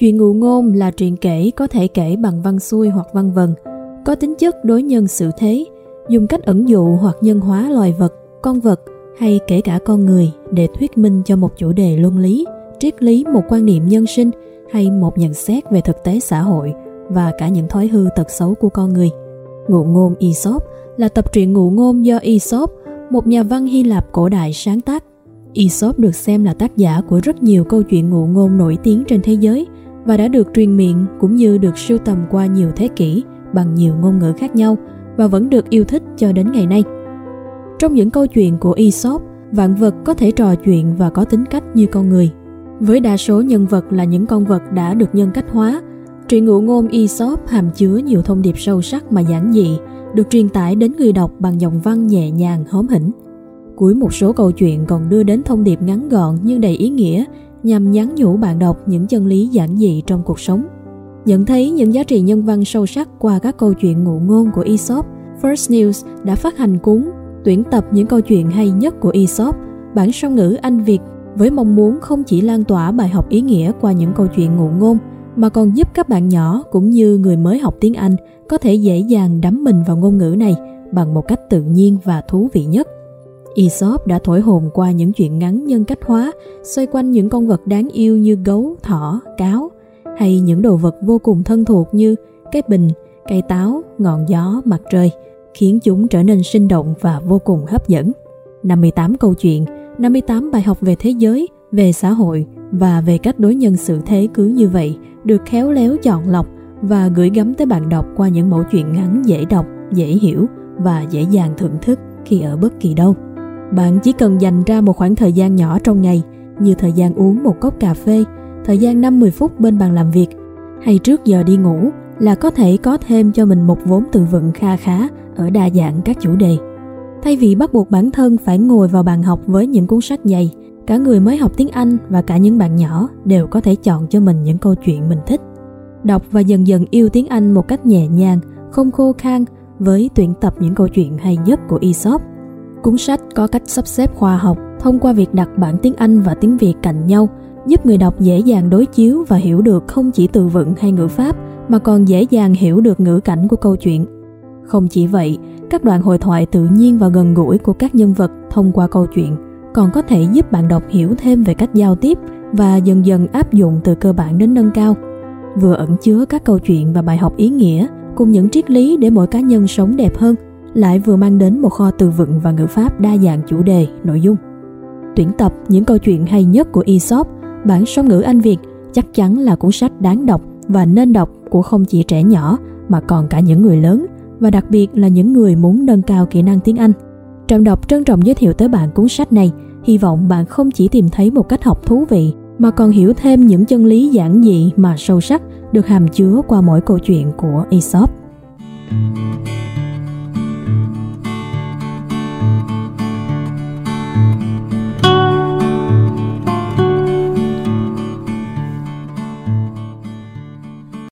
Chuyện ngụ ngôn là truyện kể có thể kể bằng văn xuôi hoặc văn vần, có tính chất đối nhân xử thế, dùng cách ẩn dụ hoặc nhân hóa loài vật, con vật hay kể cả con người để thuyết minh cho một chủ đề luân lý, triết lý một quan niệm nhân sinh hay một nhận xét về thực tế xã hội và cả những thói hư tật xấu của con người. Ngụ ngôn Aesop là tập truyện ngụ ngôn do Aesop, một nhà văn Hy Lạp cổ đại sáng tác. Aesop được xem là tác giả của rất nhiều câu chuyện ngụ ngôn nổi tiếng trên thế giới và đã được truyền miệng cũng như được sưu tầm qua nhiều thế kỷ bằng nhiều ngôn ngữ khác nhau và vẫn được yêu thích cho đến ngày nay. Trong những câu chuyện của Aesop, vạn vật có thể trò chuyện và có tính cách như con người. Với đa số nhân vật là những con vật đã được nhân cách hóa, truyện ngụ ngôn Aesop hàm chứa nhiều thông điệp sâu sắc mà giản dị, được truyền tải đến người đọc bằng dòng văn nhẹ nhàng hóm hỉnh. Cuối một số câu chuyện còn đưa đến thông điệp ngắn gọn nhưng đầy ý nghĩa nhằm nhắn nhủ bạn đọc những chân lý giản dị trong cuộc sống. Nhận thấy những giá trị nhân văn sâu sắc qua các câu chuyện ngụ ngôn của Aesop, First News đã phát hành cuốn tuyển tập những câu chuyện hay nhất của Aesop, bản song ngữ Anh Việt với mong muốn không chỉ lan tỏa bài học ý nghĩa qua những câu chuyện ngụ ngôn mà còn giúp các bạn nhỏ cũng như người mới học tiếng Anh có thể dễ dàng đắm mình vào ngôn ngữ này bằng một cách tự nhiên và thú vị nhất. Aesop đã thổi hồn qua những chuyện ngắn nhân cách hóa xoay quanh những con vật đáng yêu như gấu, thỏ, cáo hay những đồ vật vô cùng thân thuộc như cái bình, cây táo, ngọn gió, mặt trời khiến chúng trở nên sinh động và vô cùng hấp dẫn. 58 câu chuyện, 58 bài học về thế giới, về xã hội và về cách đối nhân xử thế cứ như vậy được khéo léo chọn lọc và gửi gắm tới bạn đọc qua những mẫu chuyện ngắn dễ đọc, dễ hiểu và dễ dàng thưởng thức khi ở bất kỳ đâu. Bạn chỉ cần dành ra một khoảng thời gian nhỏ trong ngày như thời gian uống một cốc cà phê, thời gian 5-10 phút bên bàn làm việc hay trước giờ đi ngủ là có thể có thêm cho mình một vốn từ vựng kha khá ở đa dạng các chủ đề. Thay vì bắt buộc bản thân phải ngồi vào bàn học với những cuốn sách dày, cả người mới học tiếng Anh và cả những bạn nhỏ đều có thể chọn cho mình những câu chuyện mình thích. Đọc và dần dần yêu tiếng Anh một cách nhẹ nhàng, không khô khan với tuyển tập những câu chuyện hay nhất của Aesop. Cuốn sách có cách sắp xếp khoa học thông qua việc đặt bản tiếng Anh và tiếng Việt cạnh nhau, giúp người đọc dễ dàng đối chiếu và hiểu được không chỉ từ vựng hay ngữ pháp mà còn dễ dàng hiểu được ngữ cảnh của câu chuyện. Không chỉ vậy, các đoạn hội thoại tự nhiên và gần gũi của các nhân vật thông qua câu chuyện còn có thể giúp bạn đọc hiểu thêm về cách giao tiếp và dần dần áp dụng từ cơ bản đến nâng cao. Vừa ẩn chứa các câu chuyện và bài học ý nghĩa cùng những triết lý để mỗi cá nhân sống đẹp hơn, lại vừa mang đến một kho từ vựng và ngữ pháp đa dạng chủ đề, nội dung. Tuyển tập những câu chuyện hay nhất của Aesop, bản song ngữ Anh Việt chắc chắn là cuốn sách đáng đọc và nên đọc của không chỉ trẻ nhỏ mà còn cả những người lớn và đặc biệt là những người muốn nâng cao kỹ năng tiếng Anh. Trạm đọc trân trọng giới thiệu tới bạn cuốn sách này, hy vọng bạn không chỉ tìm thấy một cách học thú vị mà còn hiểu thêm những chân lý giản dị mà sâu sắc được hàm chứa qua mỗi câu chuyện của Aesop. thank you